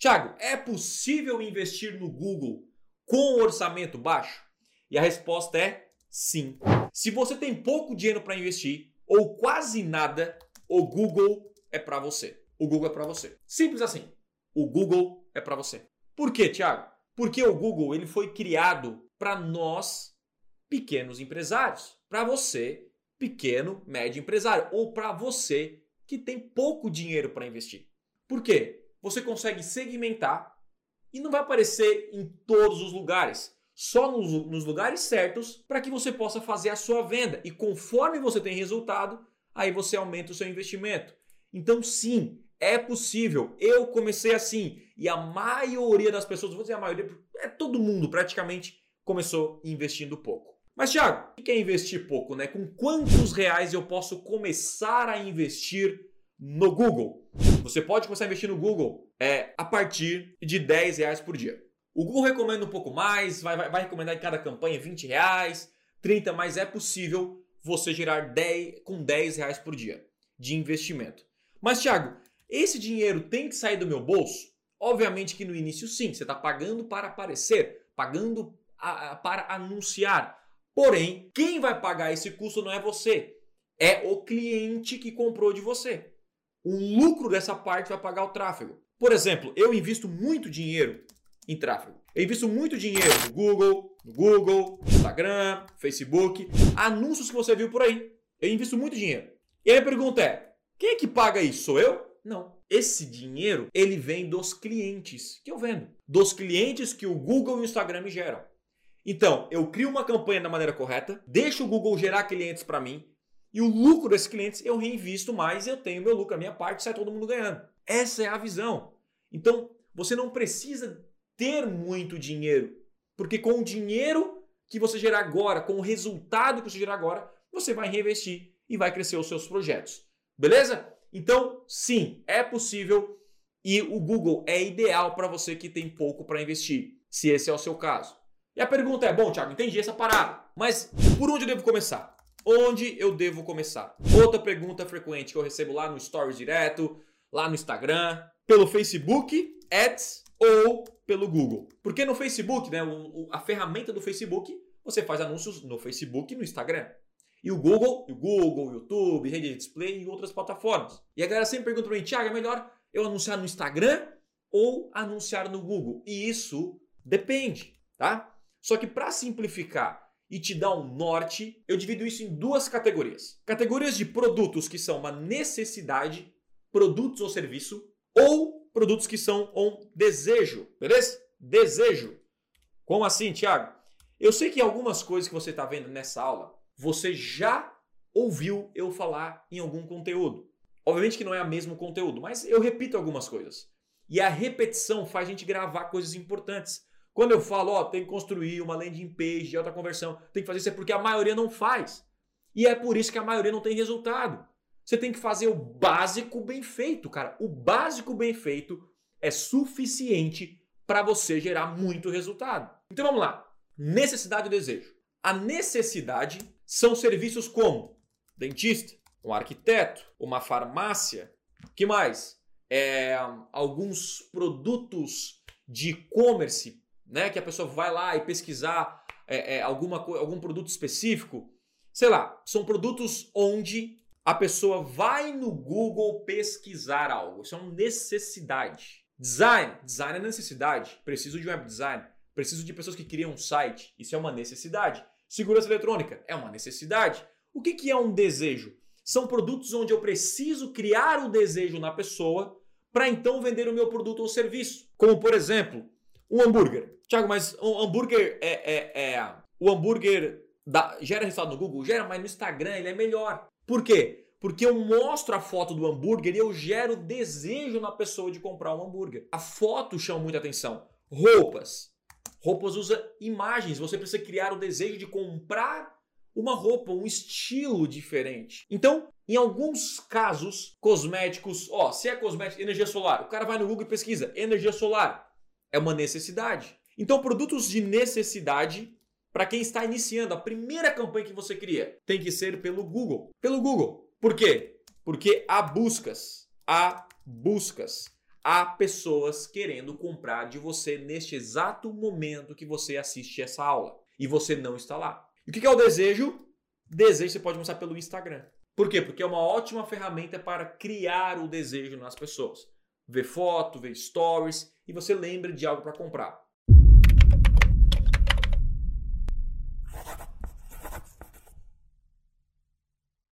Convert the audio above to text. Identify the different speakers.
Speaker 1: Tiago, é possível investir no Google com orçamento baixo? E a resposta é sim. Se você tem pouco dinheiro para investir ou quase nada, o Google é para você. O Google é para você. Simples assim. O Google é para você. Por quê, Tiago? Porque o Google ele foi criado para nós pequenos empresários, para você pequeno, médio empresário ou para você que tem pouco dinheiro para investir. Por quê? Você consegue segmentar e não vai aparecer em todos os lugares só nos, nos lugares certos para que você possa fazer a sua venda. E conforme você tem resultado, aí você aumenta o seu investimento. Então, sim, é possível. Eu comecei assim e a maioria das pessoas, vou dizer a maioria, é todo mundo praticamente começou investindo pouco. Mas, Thiago, o que é investir pouco, né? Com quantos reais eu posso começar a investir no Google? Você pode começar a investir no Google é, a partir de 10 reais por dia. O Google recomenda um pouco mais, vai, vai, vai recomendar em cada campanha 20 reais, 30, mas é possível você gerar 10, com 10 reais por dia de investimento. Mas, Thiago, esse dinheiro tem que sair do meu bolso? Obviamente que no início sim, você está pagando para aparecer, pagando a, a, para anunciar. Porém, quem vai pagar esse custo não é você, é o cliente que comprou de você. O lucro dessa parte vai pagar o tráfego. Por exemplo, eu invisto muito dinheiro em tráfego. Eu invisto muito dinheiro no Google, no Google, Instagram, Facebook, anúncios que você viu por aí. Eu invisto muito dinheiro. E aí a pergunta é: quem é que paga isso? Sou eu? Não. Esse dinheiro, ele vem dos clientes que eu vendo. Dos clientes que o Google e o Instagram me geram. Então, eu crio uma campanha da maneira correta, deixo o Google gerar clientes para mim, e o lucro desses clientes eu reinvisto mais eu tenho meu lucro, a minha parte, sai todo mundo ganhando. Essa é a visão. Então, você não precisa ter muito dinheiro. Porque com o dinheiro que você gerar agora, com o resultado que você gerar agora, você vai reinvestir e vai crescer os seus projetos. Beleza? Então, sim, é possível e o Google é ideal para você que tem pouco para investir, se esse é o seu caso. E a pergunta é: bom, Thiago, entendi essa parada, mas por onde eu devo começar? Onde eu devo começar? Outra pergunta frequente que eu recebo lá no Stories direto, lá no Instagram, pelo Facebook, Ads ou pelo Google. Porque no Facebook, né, o, a ferramenta do Facebook, você faz anúncios no Facebook e no Instagram. E o Google, o Google, YouTube, rede de display e outras plataformas. E a galera sempre pergunta para mim, Thiago, é melhor eu anunciar no Instagram ou anunciar no Google? E isso depende, tá? Só que para simplificar e te dar um norte, eu divido isso em duas categorias. Categorias de produtos que são uma necessidade, produtos ou serviço, ou produtos que são um desejo, beleza? Desejo. Como assim, Thiago? Eu sei que algumas coisas que você está vendo nessa aula, você já ouviu eu falar em algum conteúdo. Obviamente que não é o mesmo conteúdo, mas eu repito algumas coisas. E a repetição faz a gente gravar coisas importantes. Quando eu falo, ó, tem que construir uma landing page de alta conversão, tem que fazer isso é porque a maioria não faz. E é por isso que a maioria não tem resultado. Você tem que fazer o básico bem feito, cara. O básico bem feito é suficiente para você gerar muito resultado. Então vamos lá. Necessidade e desejo. A necessidade são serviços como dentista, um arquiteto, uma farmácia, que mais? É, alguns produtos de e-commerce, né? Que a pessoa vai lá e pesquisar é, é, alguma, algum produto específico. Sei lá, são produtos onde a pessoa vai no Google pesquisar algo. Isso é uma necessidade. Design. Design é necessidade. Preciso de web design. Preciso de pessoas que criam um site. Isso é uma necessidade. Segurança eletrônica é uma necessidade. O que, que é um desejo? São produtos onde eu preciso criar o desejo na pessoa para então vender o meu produto ou serviço. Como, por exemplo, um hambúrguer. Tiago, mas um hambúrguer é. é, é o hambúrguer gera resultado no Google? Gera, mas no Instagram ele é melhor. Por quê? Porque eu mostro a foto do hambúrguer e eu gero desejo na pessoa de comprar um hambúrguer. A foto chama muita atenção. Roupas. Roupas usa imagens. Você precisa criar o desejo de comprar uma roupa, um estilo diferente. Então, em alguns casos, cosméticos, ó, se é cosmético, energia solar, o cara vai no Google e pesquisa energia solar. É uma necessidade. Então, produtos de necessidade para quem está iniciando, a primeira campanha que você cria tem que ser pelo Google. Pelo Google. Por quê? Porque há buscas, há buscas, há pessoas querendo comprar de você neste exato momento que você assiste essa aula e você não está lá. E o que é o desejo? Desejo você pode mostrar pelo Instagram. Por quê? Porque é uma ótima ferramenta para criar o desejo nas pessoas. Ver foto, ver stories e você lembra de algo para comprar.